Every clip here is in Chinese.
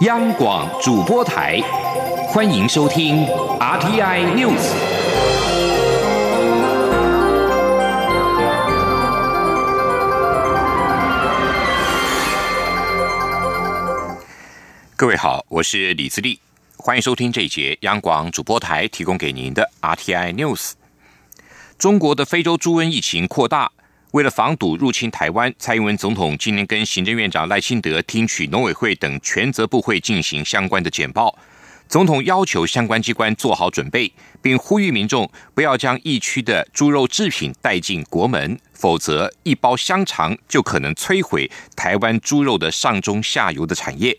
央广主播台，欢迎收听 RTI News。各位好，我是李自立，欢迎收听这一节央广主播台提供给您的 RTI News。中国的非洲猪瘟疫情扩大。为了防堵入侵台湾，蔡英文总统今年跟行政院长赖清德听取农委会等全责部会进行相关的简报。总统要求相关机关做好准备，并呼吁民众不要将疫区的猪肉制品带进国门，否则一包香肠就可能摧毁台湾猪肉的上中下游的产业。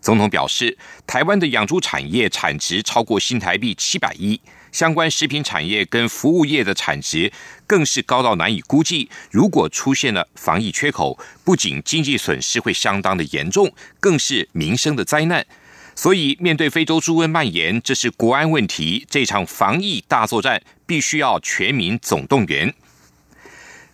总统表示，台湾的养猪产业产值超过新台币七百亿。相关食品产业跟服务业的产值更是高到难以估计。如果出现了防疫缺口，不仅经济损失会相当的严重，更是民生的灾难。所以，面对非洲猪瘟蔓延，这是国安问题。这场防疫大作战必须要全民总动员。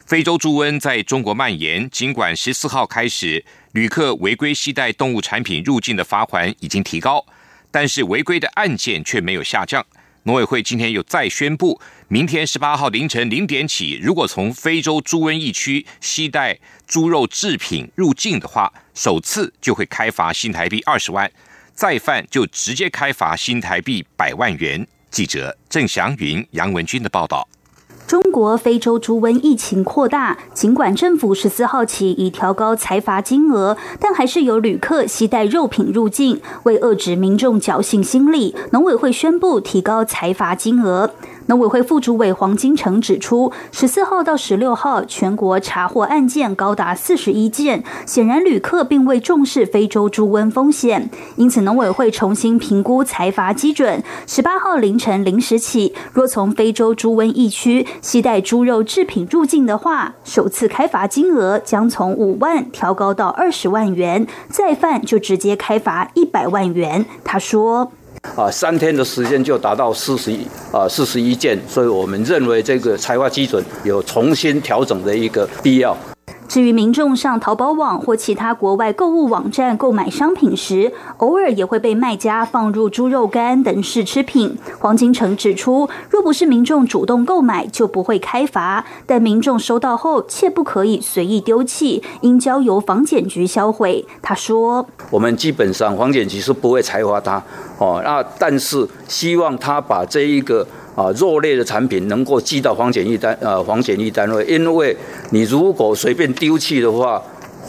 非洲猪瘟在中国蔓延，尽管十四号开始，旅客违规携带动物产品入境的罚款已经提高，但是违规的案件却没有下降。农委会今天又再宣布，明天十八号凌晨零点起，如果从非洲猪瘟疫区携带猪肉制品入境的话，首次就会开罚新台币二十万，再犯就直接开罚新台币百万元。记者郑祥云、杨文军的报道。中国非洲猪瘟疫情扩大，尽管政府十四号起已调高财罚金额，但还是有旅客携带肉品入境。为遏制民众侥幸心理，农委会宣布提高财罚金额。农委会副主委黄金城指出，十四号到十六号全国查获案件高达四十一件，显然旅客并未重视非洲猪瘟风险，因此农委会重新评估财罚基准。十八号凌晨零时起，若从非洲猪瘟疫区携带猪肉制品入境的话，首次开罚金额将从五万调高到二十万元，再犯就直接开罚一百万元。他说。啊，三天的时间就达到四十一啊四十一件，所以我们认为这个采挖基准有重新调整的一个必要。至于民众上淘宝网或其他国外购物网站购买商品时，偶尔也会被卖家放入猪肉干等试吃品。黄金城指出，若不是民众主动购买，就不会开罚。但民众收到后，切不可以随意丢弃，应交由房检局销毁。他说：“我们基本上房检局是不会裁罚他哦，那但是希望他把这一个。”啊，肉类的产品能够寄到黄检疫单呃黄检疫单位，因为你如果随便丢弃的话。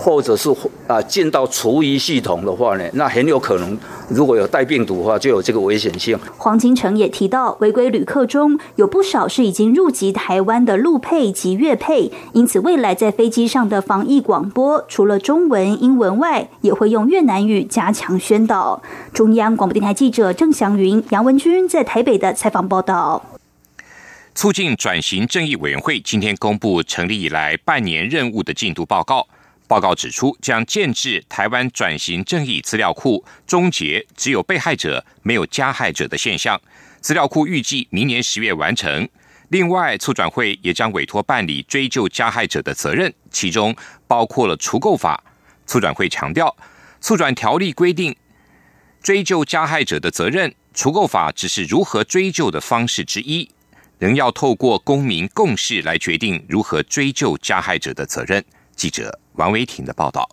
或者是啊进到厨余系统的话呢，那很有可能如果有带病毒的话，就有这个危险性。黄金城也提到，违规旅客中有不少是已经入籍台湾的陆配及粤配，因此未来在飞机上的防疫广播，除了中文、英文外，也会用越南语加强宣导。中央广播电台记者郑祥云、杨文君在台北的采访报道。促进转型正义委员会今天公布成立以来半年任务的进度报告。报告指出，将建制台湾转型正义资料库，终结只有被害者没有加害者的现象。资料库预计明年十月完成。另外，促转会也将委托办理追究加害者的责任，其中包括了除垢法。促转会强调，促转条例规定追究加害者的责任，除垢法只是如何追究的方式之一，仍要透过公民共识来决定如何追究加害者的责任。记者王维婷的报道。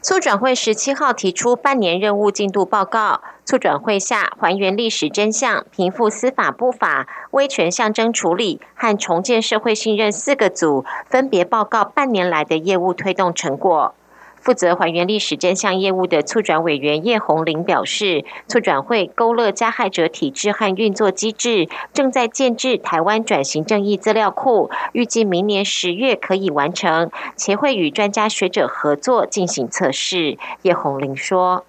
促转会十七号提出半年任务进度报告。促转会下还原历史真相、平复司法不法、威权象征处理和重建社会信任四个组，分别报告半年来的业务推动成果。负责还原历史真相业务的促转委员叶红玲表示，促转会勾勒加害者体制和运作机制，正在建制台湾转型正义资料库，预计明年十月可以完成，且会与专家学者合作进行测试。叶红玲说。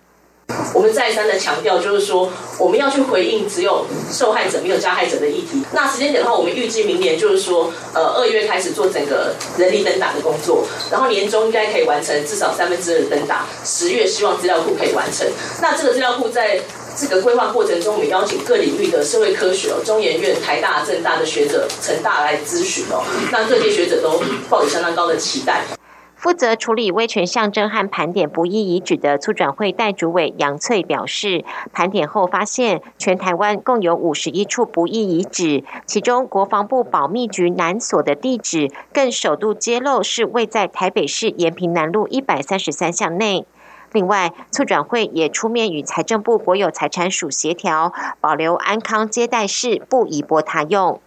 我们再三的强调，就是说我们要去回应只有受害者没有加害者的议题。那时间点的话，我们预计明年就是说，呃，二月开始做整个人力登打的工作，然后年终应该可以完成至少三分之二的登打。十月希望资料库可以完成。那这个资料库在这个规划过程中，我们邀请各领域的社会科学哦，中研院、台大、政大的学者、成大来咨询哦。那各界学者都抱有相当高的期待。负责处理威权象征和盘点不义遗址的促转会代主委杨翠表示，盘点后发现，全台湾共有五十一处不义遗址，其中国防部保密局南所的地址更首度揭露是位在台北市延平南路一百三十三巷内。另外，促转会也出面与财政部国有财产署协调，保留安康接待室，不移拨他用。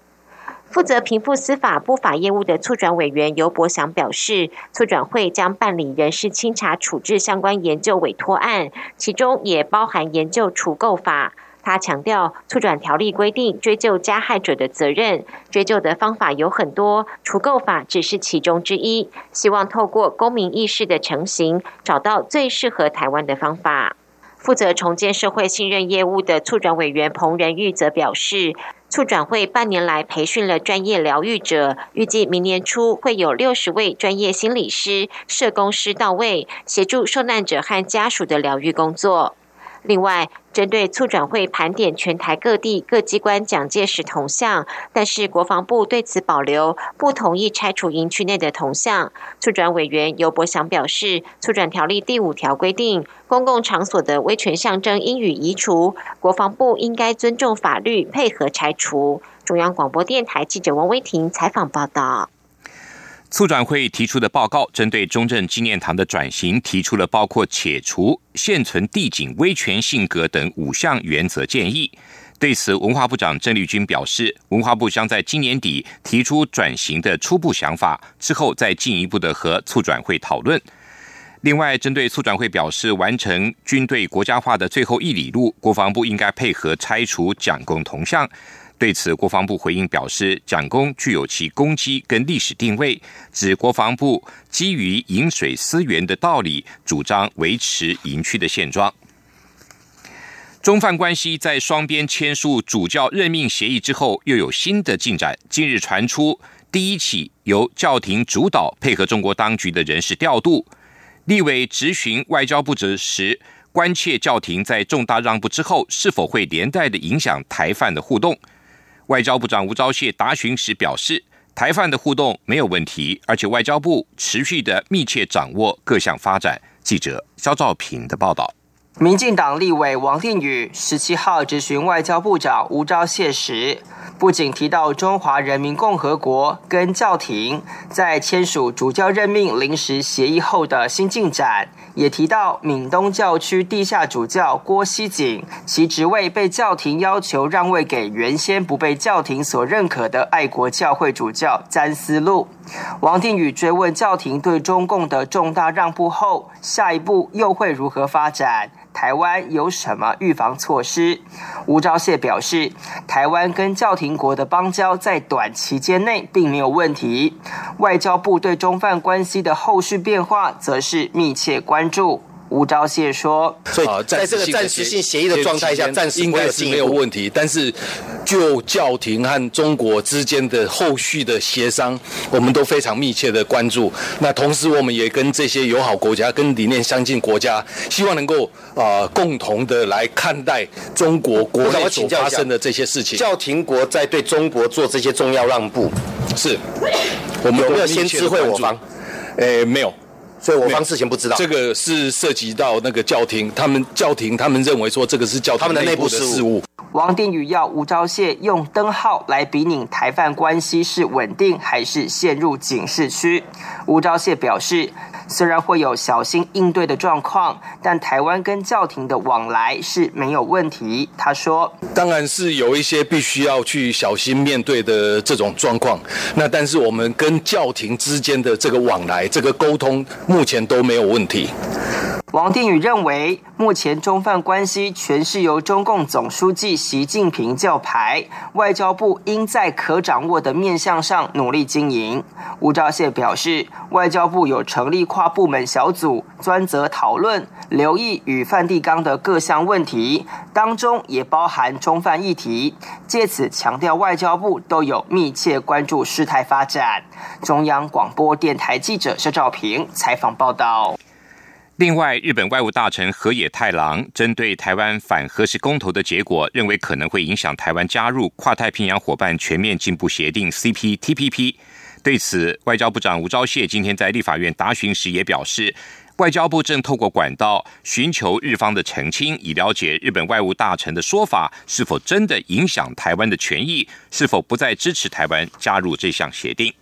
负责平复司法不法业务的促转委员尤伯祥表示，促转会将办理人事清查处置相关研究委托案，其中也包含研究除垢法。他强调，促转条例规定追究加害者的责任，追究的方法有很多，除垢法只是其中之一。希望透过公民意识的成型，找到最适合台湾的方法。负责重建社会信任业务的促转委员彭仁玉则表示。促转会半年来培训了专业疗愈者，预计明年初会有六十位专业心理师、社工师到位，协助受难者和家属的疗愈工作。另外，针对促转会盘点全台各地各机关蒋介石铜像，但是国防部对此保留，不同意拆除营区内的铜像。促转委员尤伯祥表示，促转条例第五条规定，公共场所的威权象征应予移除，国防部应该尊重法律，配合拆除。中央广播电台记者王威婷采访报道。促转会提出的报告，针对中正纪念堂的转型，提出了包括解除现存地景威权性格等五项原则建议。对此，文化部长郑丽君表示，文化部将在今年底提出转型的初步想法，之后再进一步的和促转会讨论。另外，针对促转会表示，完成军队国家化的最后一里路，国防部应该配合拆除蒋公铜像。对此，国防部回应表示，蒋公具有其攻击跟历史定位，指国防部基于饮水思源的道理，主张维持营区的现状。中梵关系在双边签署主教任命协议之后，又有新的进展。近日传出第一起由教廷主导配合中国当局的人事调度，立委质询外交部者时，关切教廷在重大让步之后，是否会连带的影响台梵的互动。外交部长吴钊燮答询时表示，台范的互动没有问题，而且外交部持续的密切掌握各项发展。记者肖兆平的报道。民进党立委王定宇十七号质询外交部长吴钊燮时。不仅提到中华人民共和国跟教廷在签署主教任命临时协议后的新进展，也提到闽东教区地下主教郭熙景，其职位被教廷要求让位给原先不被教廷所认可的爱国教会主教詹思路。王定宇追问教廷对中共的重大让步后，下一步又会如何发展？台湾有什么预防措施？吴钊燮表示，台湾跟教廷国的邦交在短期间内并没有问题，外交部对中犯关系的后续变化则是密切关注。吴钊燮说：“所以在这个暂时性协议的状态下，暂时应该是没有问题。但是，就教廷和中国之间的后续的协商，我们都非常密切的关注。那同时，我们也跟这些友好国家、跟理念相近国家，希望能够啊共同的来看待中国国内所发生的这些事情。教廷国在对中国做这些重要让步，是我们有没有先知会我方？诶，没有。”所以我方事前不知道，这个是涉及到那个教廷，他们教廷他们认为说这个是教他们的内部的事务。王定宇要吴钊燮用灯号来比拟台犯关系是稳定还是陷入警示区。吴钊燮表示。虽然会有小心应对的状况，但台湾跟教廷的往来是没有问题。他说：“当然是有一些必须要去小心面对的这种状况。那但是我们跟教廷之间的这个往来、这个沟通，目前都没有问题。”王定宇认为，目前中梵关系全是由中共总书记习近平教牌，外交部应在可掌握的面向上努力经营。吴钊燮表示，外交部有成立跨部门小组，专责讨论、留意与梵蒂冈的各项问题，当中也包含中梵议题。借此强调，外交部都有密切关注事态发展。中央广播电台记者肖照平采访报道。另外，日本外务大臣河野太郎针对台湾反核实公投的结果，认为可能会影响台湾加入跨太平洋伙伴全面进步协定 （CPTPP）。对此，外交部长吴钊燮今天在立法院答询时也表示，外交部正透过管道寻求日方的澄清，以了解日本外务大臣的说法是否真的影响台湾的权益，是否不再支持台湾加入这项协定。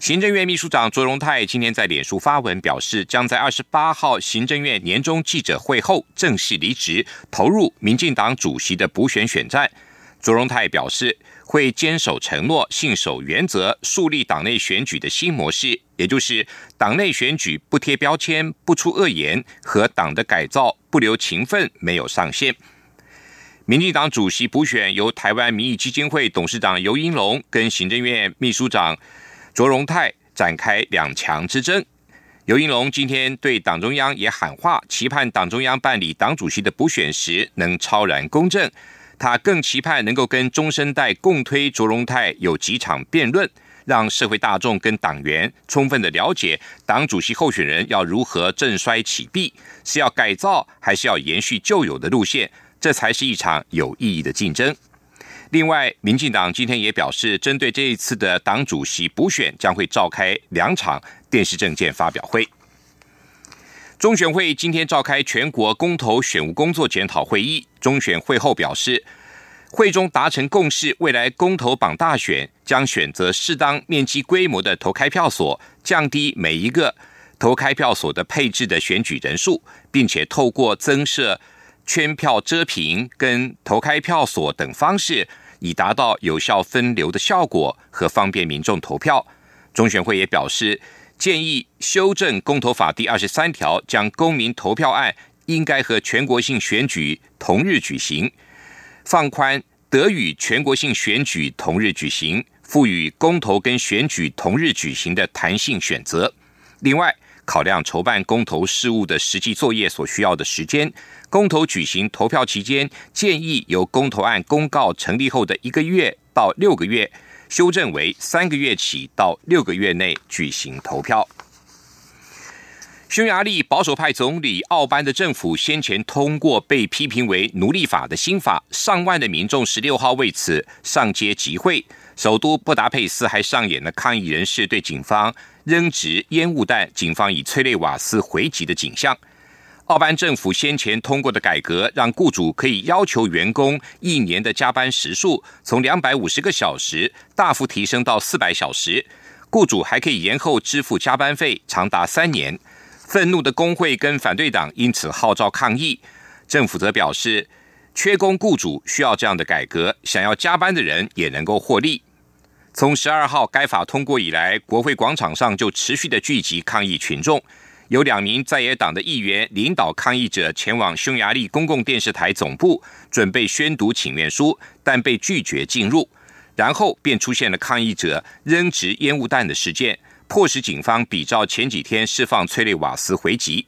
行政院秘书长卓荣泰今天在脸书发文表示，将在二十八号行政院年终记者会后正式离职，投入民进党主席的补选选战。卓荣泰表示。会坚守承诺，信守原则，树立党内选举的新模式，也就是党内选举不贴标签、不出恶言，和党的改造不留情分，没有上限。民进党主席补选由台湾民意基金会董事长尤英龙跟行政院秘书长卓荣泰展开两强之争。尤应龙今天对党中央也喊话，期盼党中央办理党主席的补选时能超然公正。他更期盼能够跟中生代共推卓荣泰有几场辩论，让社会大众跟党员充分的了解党主席候选人要如何振衰起弊，是要改造还是要延续旧有的路线，这才是一场有意义的竞争。另外，民进党今天也表示，针对这一次的党主席补选，将会召开两场电视政见发表会。中选会今天召开全国公投选务工作检讨会议。中选会后表示，会中达成共识，未来公投榜大选将选择适当面积规模的投开票所，降低每一个投开票所的配置的选举人数，并且透过增设圈票遮屏跟投开票所等方式，以达到有效分流的效果和方便民众投票。中选会也表示。建议修正公投法第二十三条，将公民投票案应该和全国性选举同日举行，放宽得与全国性选举同日举行，赋予公投跟选举同日举行的弹性选择。另外，考量筹办公投事务的实际作业所需要的时间，公投举行投票期间，建议由公投案公告成立后的一个月到六个月。修正为三个月起到六个月内举行投票。匈牙利保守派总理奥班的政府先前通过被批评为奴隶法的新法，上万的民众十六号为此上街集会，首都布达佩斯还上演了抗议人士对警方扔掷烟雾弹、警方以催泪瓦斯回击的景象。奥班政府先前通过的改革，让雇主可以要求员工一年的加班时数从两百五十个小时大幅提升到四百小时，雇主还可以延后支付加班费长达三年。愤怒的工会跟反对党因此号召抗议，政府则表示，缺工雇主需要这样的改革，想要加班的人也能够获利。从十二号该法通过以来，国会广场上就持续的聚集抗议群众。有两名在野党的议员领导抗议者前往匈牙利公共电视台总部，准备宣读请愿书，但被拒绝进入。然后便出现了抗议者扔掷烟雾弹的事件，迫使警方比照前几天释放催泪瓦斯回击。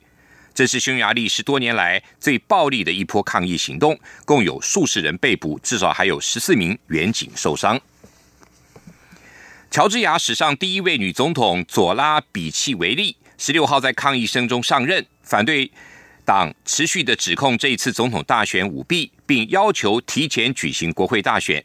这是匈牙利十多年来最暴力的一波抗议行动，共有数十人被捕，至少还有十四名远警受伤。乔治亚史上第一位女总统佐拉比契维利。十六号在抗议声中上任，反对党持续的指控这一次总统大选舞弊，并要求提前举行国会大选。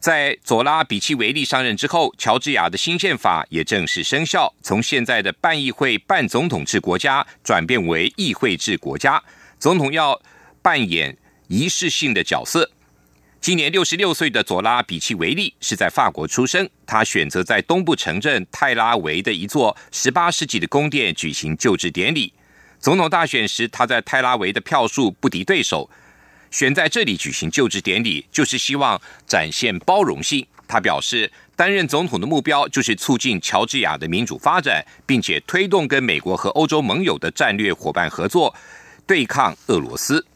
在佐拉比奇维利上任之后，乔治亚的新宪法也正式生效，从现在的半议会半总统制国家转变为议会制国家，总统要扮演仪式性的角色。今年六十六岁的佐拉比奇维利是在法国出生，他选择在东部城镇泰拉维的一座十八世纪的宫殿举行就职典礼。总统大选时，他在泰拉维的票数不敌对手，选在这里举行就职典礼，就是希望展现包容性。他表示，担任总统的目标就是促进乔治亚的民主发展，并且推动跟美国和欧洲盟友的战略伙伴合作，对抗俄罗斯。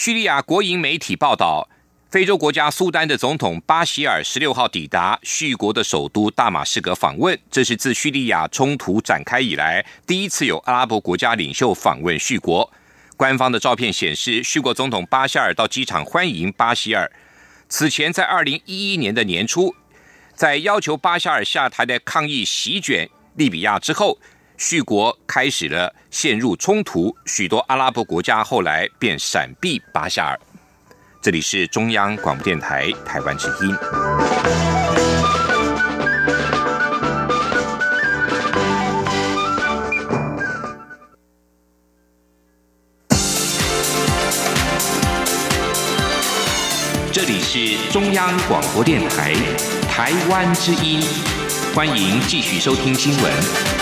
叙利亚国营媒体报道，非洲国家苏丹的总统巴希尔十六号抵达叙国的首都大马士革访问，这是自叙利亚冲突展开以来第一次有阿拉伯国家领袖访问叙国。官方的照片显示，叙国总统巴希尔到机场欢迎巴希尔。此前，在二零一一年的年初，在要求巴希尔下台的抗议席卷利比亚之后。叙国开始了陷入冲突，许多阿拉伯国家后来便闪避巴沙尔。这里是中央广播电台台湾之音。这里是中央广播电台台湾之音，欢迎继续收听新闻。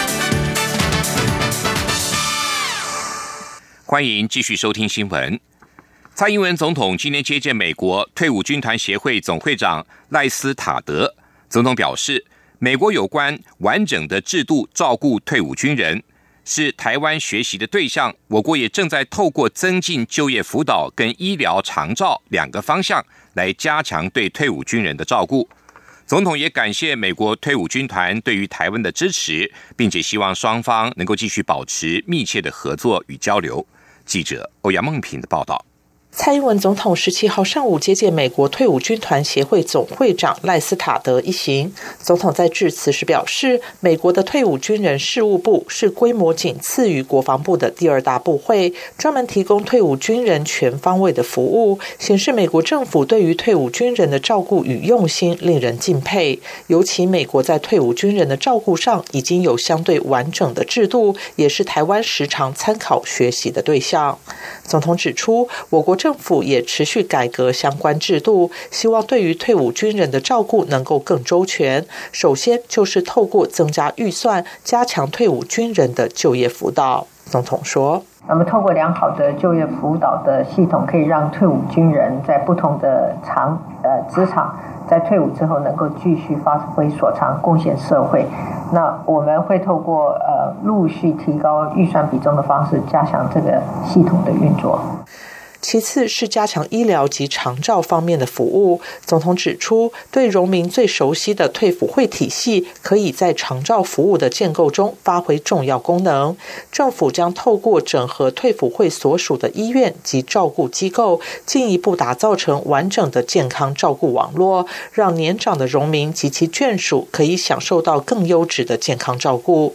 欢迎继续收听新闻。蔡英文总统今天接见美国退伍军团协会总会长赖斯塔德。总统表示，美国有关完整的制度照顾退伍军人。是台湾学习的对象，我国也正在透过增进就业辅导跟医疗长照两个方向来加强对退伍军人的照顾。总统也感谢美国退伍军团对于台湾的支持，并且希望双方能够继续保持密切的合作与交流。记者欧阳梦平的报道。蔡英文总统十七号上午接见美国退伍军团协会总会长赖斯塔德一行。总统在致辞时表示，美国的退伍军人事务部是规模仅次于国防部的第二大部会，专门提供退伍军人全方位的服务，显示美国政府对于退伍军人的照顾与用心令人敬佩。尤其美国在退伍军人的照顾上已经有相对完整的制度，也是台湾时常参考学习的对象。总统指出，我国政政府也持续改革相关制度，希望对于退伍军人的照顾能够更周全。首先就是透过增加预算，加强退伍军人的就业辅导。总统说：“那么，透过良好的就业辅导的系统，可以让退伍军人在不同的场呃职场。”在退伍之后，能够继续发挥所长，贡献社会。那我们会透过呃陆续提高预算比重的方式，加强这个系统的运作。其次是加强医疗及长照方面的服务。总统指出，对荣民最熟悉的退辅会体系，可以在长照服务的建构中发挥重要功能。政府将透过整合退辅会所属的医院及照顾机构，进一步打造成完整的健康照顾网络，让年长的荣民及其眷属可以享受到更优质的健康照顾。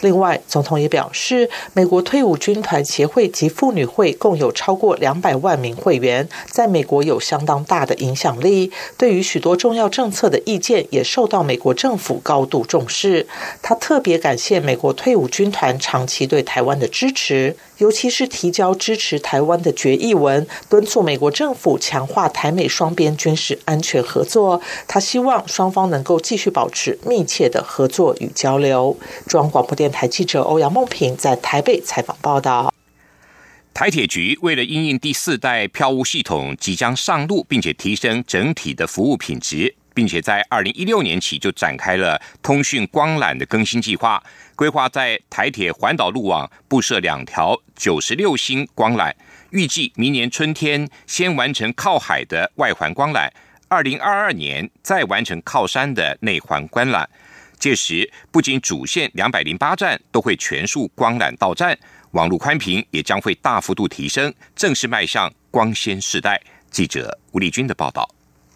另外，总统也表示，美国退伍军团协会及妇女会共有超过两百万名会员，在美国有相当大的影响力。对于许多重要政策的意见，也受到美国政府高度重视。他特别感谢美国退伍军团长期对台湾的支持。尤其是提交支持台湾的决议文，敦促美国政府强化台美双边军事安全合作。他希望双方能够继续保持密切的合作与交流。中央广播电台记者欧阳梦平在台北采访报道。台铁局为了因应第四代票务系统即将上路，并且提升整体的服务品质。并且在二零一六年起就展开了通讯光缆的更新计划，规划在台铁环岛路网布设两条九十六星光缆，预计明年春天先完成靠海的外环光缆，二零二二年再完成靠山的内环光缆。届时，不仅主线两百零八站都会全数光缆到站，网络宽频也将会大幅度提升，正式迈向光纤时代。记者吴立军的报道。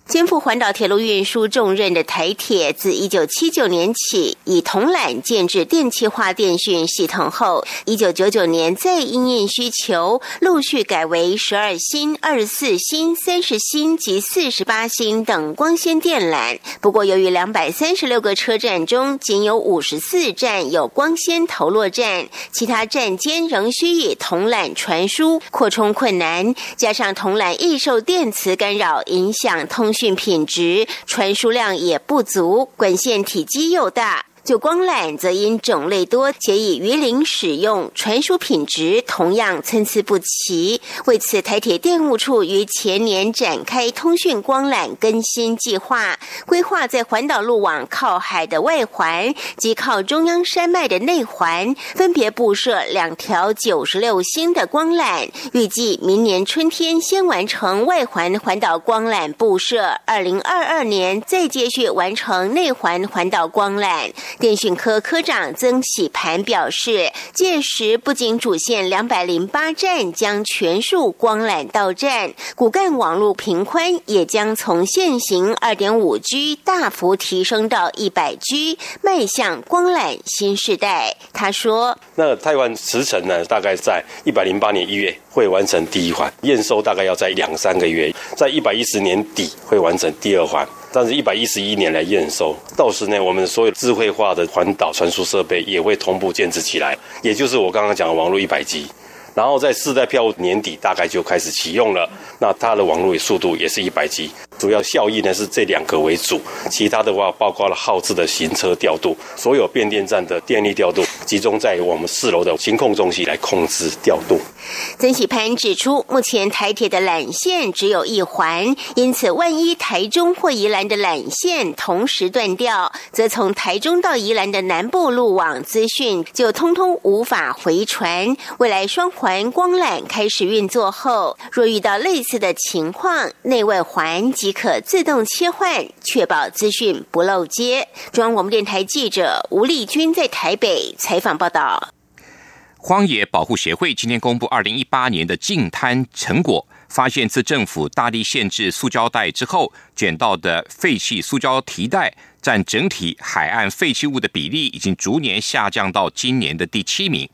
肩负环岛铁路运输重任的台铁，自一九七九年起以铜缆建制电气化电讯系统后，一九九九年再因应需求，陆续改为十二星、二十四星、三十星及四十八星等光纤电缆。不过，由于两百三十六个车站中仅有五十四站有光纤投落站，其他站间仍需以铜缆传输，扩充困难，加上铜缆易受电磁干扰，影响通。讯品质传输量也不足，管线体积又大。就光缆则因种类多且以鱼鳞使用，传输品质同样参差不齐。为此，台铁电务处于前年展开通讯光缆更新计划，规划在环岛路网靠海的外环及靠中央山脉的内环，分别布设两条九十六星的光缆。预计明年春天先完成外环环岛光缆布设，二零二二年再继续完成内环环岛光缆。电讯科科长曾喜盘表示，届时不仅主线两百零八站将全数光缆到站，骨干网络频宽也将从现行二点五 G 大幅提升到一百 G，迈向光缆新时代。他说：“那台湾时程呢？大概在一百零八年一月会完成第一环，验收大概要在两三个月，在一百一十年底会完成第二环。”但是，一百一十一年来验收，到时呢，我们所有智慧化的环岛传输设备也会同步建设起来，也就是我刚刚讲的网络一百 G，然后在四代票年底大概就开始启用了，那它的网络速度也是一百 G。主要效益呢是这两个为主，其他的话包括了耗资的行车调度，所有变电站的电力调度集中在我们四楼的行控中心来控制调度。曾喜潘指出，目前台铁的缆线只有一环，因此万一台中或宜兰的缆线同时断掉，则从台中到宜兰的南部路网资讯就通通无法回传。未来双环光缆开始运作后，若遇到类似的情况，内外环即可自动切换，确保资讯不漏接。中央广播电台记者吴丽君在台北采访报道。荒野保护协会今天公布二零一八年的净滩成果，发现自政府大力限制塑胶袋之后，捡到的废弃塑胶提袋占整体海岸废弃物的比例已经逐年下降到今年的第七名，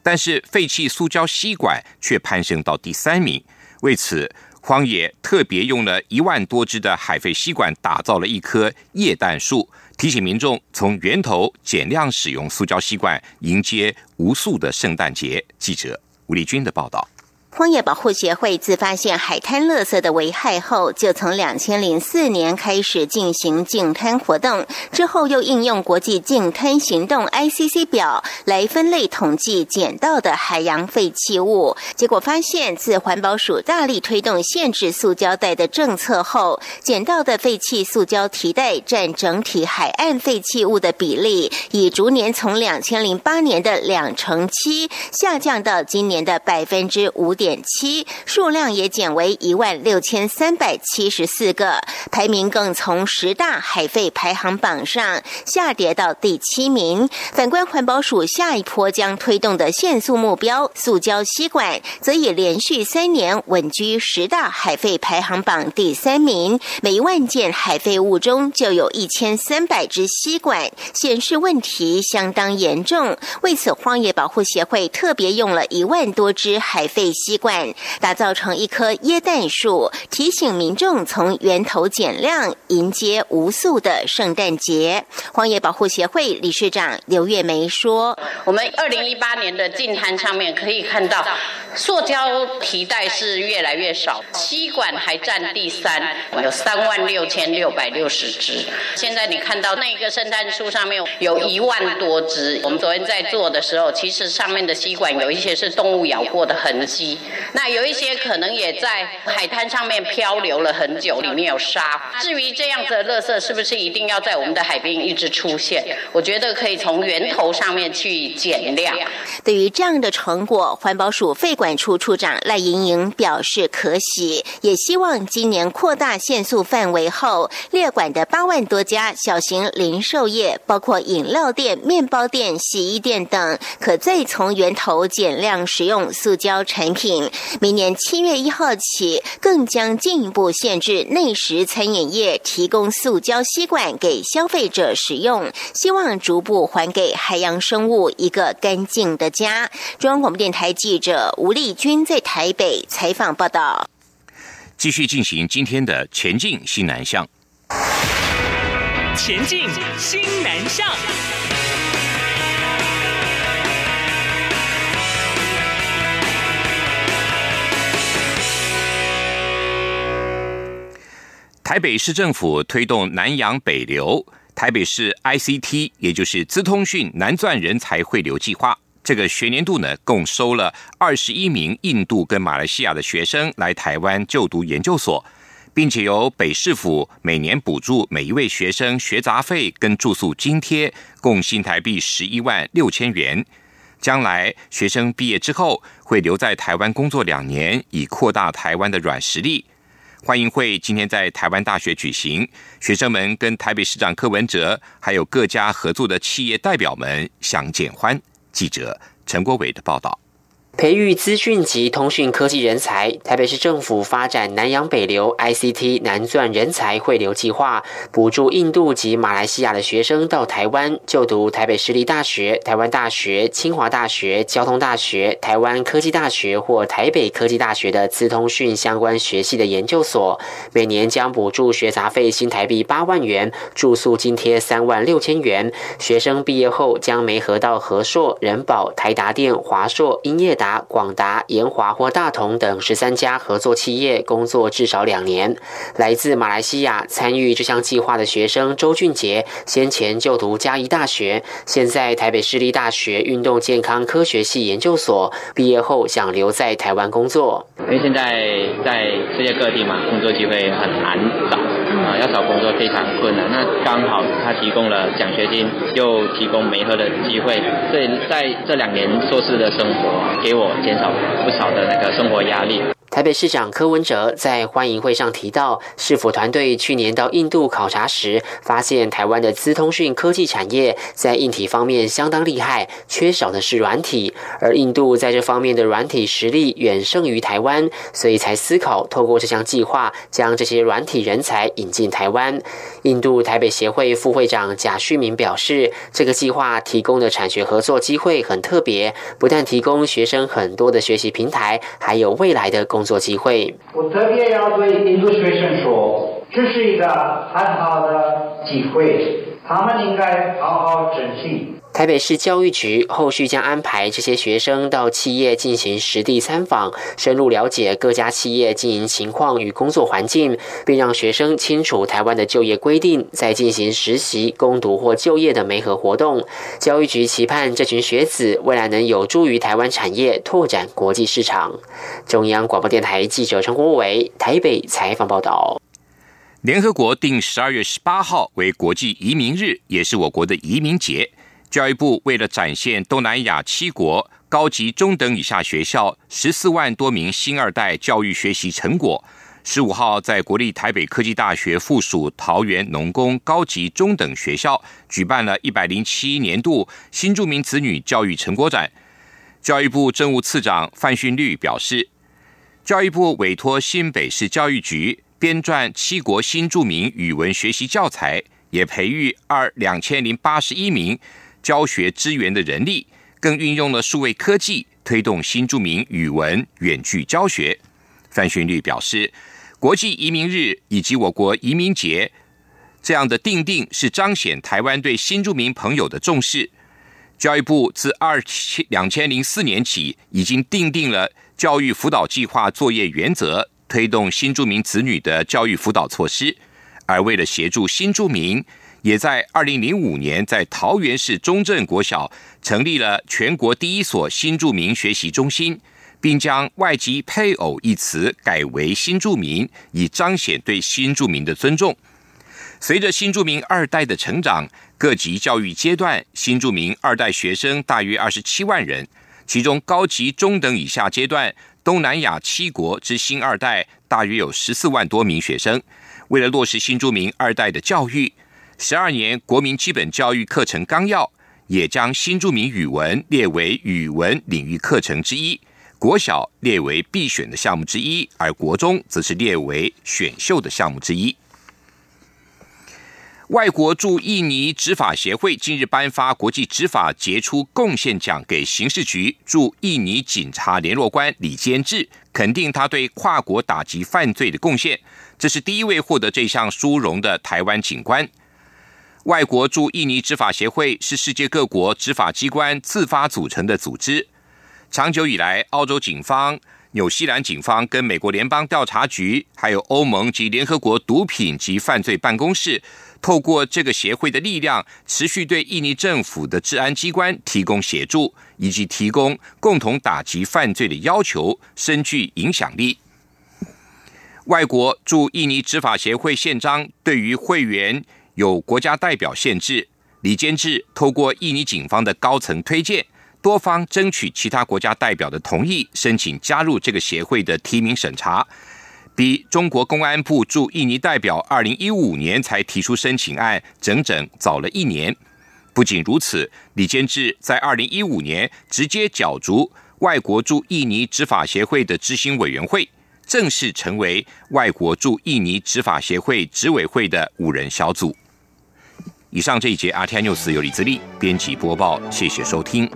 但是废弃塑胶吸管却攀升到第三名。为此，荒野特别用了一万多只的海废吸管，打造了一棵液氮树。提醒民众从源头减量使用塑胶吸管，迎接无数的圣诞节。记者吴丽君的报道。荒野保护协会自发现海滩垃圾的危害后，就从两千零四年开始进行净滩活动，之后又应用国际净滩行动 （ICC） 表来分类统计捡到的海洋废弃物。结果发现，自环保署大力推动限制塑胶袋的政策后，捡到的废弃塑胶提袋占整体海岸废弃物的比例，已逐年从两千零八年的两成七下降到今年的百分之五。点点七数量也减为一万六千三百七十四个，排名更从十大海废排行榜上下跌到第七名。反观环保署下一波将推动的限塑目标，塑胶吸管则已连续三年稳居十大海废排行榜第三名。每万件海废物中就有一千三百只吸管，显示问题相当严重。为此，荒野保护协会特别用了一万多支海废吸。习惯打造成一棵椰蛋树，提醒民众从源头减量，迎接无数的圣诞节。荒野保护协会理事长刘月梅说：“我们二零一八年的净滩上面可以看到，塑胶提袋是越来越少，吸管还占第三，有三万六千六百六十支。现在你看到那个圣诞树上面有一万多支。我们昨天在做的时候，其实上面的吸管有一些是动物咬过的痕迹。”那有一些可能也在海滩上面漂流了很久，里面有沙。至于这样子的垃圾是不是一定要在我们的海边一直出现？我觉得可以从源头上面去减量。对于这样的成果，环保署费管处处长赖莹莹表示可喜，也希望今年扩大限速范围后，列管的八万多家小型零售业，包括饮料店、面包店、洗衣店等，可再从源头减量使用塑胶产品。明年七月一号起，更将进一步限制内食餐饮业提供塑胶吸管给消费者使用，希望逐步还给海洋生物一个干净的家。中央广播电台记者吴丽君在台北采访报道。继续进行今天的前进新南向，前进新南向。台北市政府推动南洋北流，台北市 ICT，也就是资通讯南钻人才汇流计划。这个学年度呢，共收了二十一名印度跟马来西亚的学生来台湾就读研究所，并且由北市府每年补助每一位学生学杂费跟住宿津贴，共新台币十一万六千元。将来学生毕业之后，会留在台湾工作两年，以扩大台湾的软实力。欢迎会今天在台湾大学举行，学生们跟台北市长柯文哲，还有各家合作的企业代表们相见欢。记者陈国伟的报道。培育资讯及通讯科技人才，台北市政府发展南洋北流 ICT 南钻人才汇流计划，补助印度及马来西亚的学生到台湾就读台北市立大学、台湾大学、清华大学、交通大学、台湾科技大学或台北科技大学的资通讯相关学系的研究所，每年将补助学杂费新台币八万元，住宿津贴三万六千元。学生毕业后将媒合到和硕、人保、台达电、华硕、英业。达、广达、研华或大同等十三家合作企业工作至少两年。来自马来西亚参与这项计划的学生周俊杰，先前就读嘉义大学，现在台北市立大学运动健康科学系研究所毕业后，想留在台湾工作。因为现在在世界各地嘛，工作机会很难找啊，要找工作非常困难。那刚好他提供了奖学金，又提供媒合的机会，所以在这两年硕士的生活，给我减少不少的那个生活压力。台北市长柯文哲在欢迎会上提到，市府团队去年到印度考察时，发现台湾的资通讯科技产业在硬体方面相当厉害，缺少的是软体，而印度在这方面的软体实力远胜于台湾，所以才思考透过这项计划，将这些软体人才引进台湾。印度台北协会副会长贾旭明表示，这个计划提供的产学合作机会很特别，不但提供学生很多的学习平台，还有未来的工。工作机会。我特别要对印度学生说，这是一个很好的机会，他们应该好好珍惜。台北市教育局后续将安排这些学生到企业进行实地参访，深入了解各家企业经营情况与工作环境，并让学生清楚台湾的就业规定，再进行实习、攻读或就业的媒合活动。教育局期盼这群学子未来能有助于台湾产业拓展国际市场。中央广播电台记者陈国伟台北采访报道。联合国定十二月十八号为国际移民日，也是我国的移民节。教育部为了展现东南亚七国高级中等以下学校十四万多名新二代教育学习成果，十五号在国立台北科技大学附属桃园农工高级中等学校举办了一百零七年度新住民子女教育成果展。教育部政务次长范训律表示，教育部委托新北市教育局编撰七国新住民语文学习教材，也培育二两千零八十一名。教学资源的人力，更运用了数位科技推动新著名语文远距教学。范训律表示，国际移民日以及我国移民节这样的定定，是彰显台湾对新住民朋友的重视。教育部自二千两千零四年起，已经定定了教育辅导计划作业原则，推动新住民子女的教育辅导措施。而为了协助新住民，也在二零零五年，在桃园市中正国小成立了全国第一所新住民学习中心，并将外籍配偶一词改为新住民，以彰显对新住民的尊重。随着新住民二代的成长，各级教育阶段新住民二代学生大约二十七万人，其中高级中等以下阶段东南亚七国之新二代大约有十四万多名学生。为了落实新住民二代的教育。十二年国民基本教育课程纲要也将新著名语文列为语文领域课程之一，国小列为必选的项目之一，而国中则是列为选秀的项目之一。外国驻印尼执法协会近日颁发国际执法杰出贡献奖给刑事局驻印尼警察联络官李坚志，肯定他对跨国打击犯罪的贡献。这是第一位获得这项殊荣的台湾警官。外国驻印尼执法协会是世界各国执法机关自发组成的组织。长久以来，澳洲警方、纽西兰警方跟美国联邦调查局，还有欧盟及联合国毒品及犯罪办公室，透过这个协会的力量，持续对印尼政府的治安机关提供协助，以及提供共同打击犯罪的要求，深具影响力。外国驻印尼执法协会宪章对于会员。有国家代表限制，李坚志透过印尼警方的高层推荐，多方争取其他国家代表的同意，申请加入这个协会的提名审查，比中国公安部驻印尼代表二零一五年才提出申请案，整整早了一年。不仅如此，李坚志在二零一五年直接角逐外国驻印尼执法协会的执行委员会。正式成为外国驻印尼执法协会执委会的五人小组。以上这一节《阿天 news》由李自力编辑播报，谢谢收听。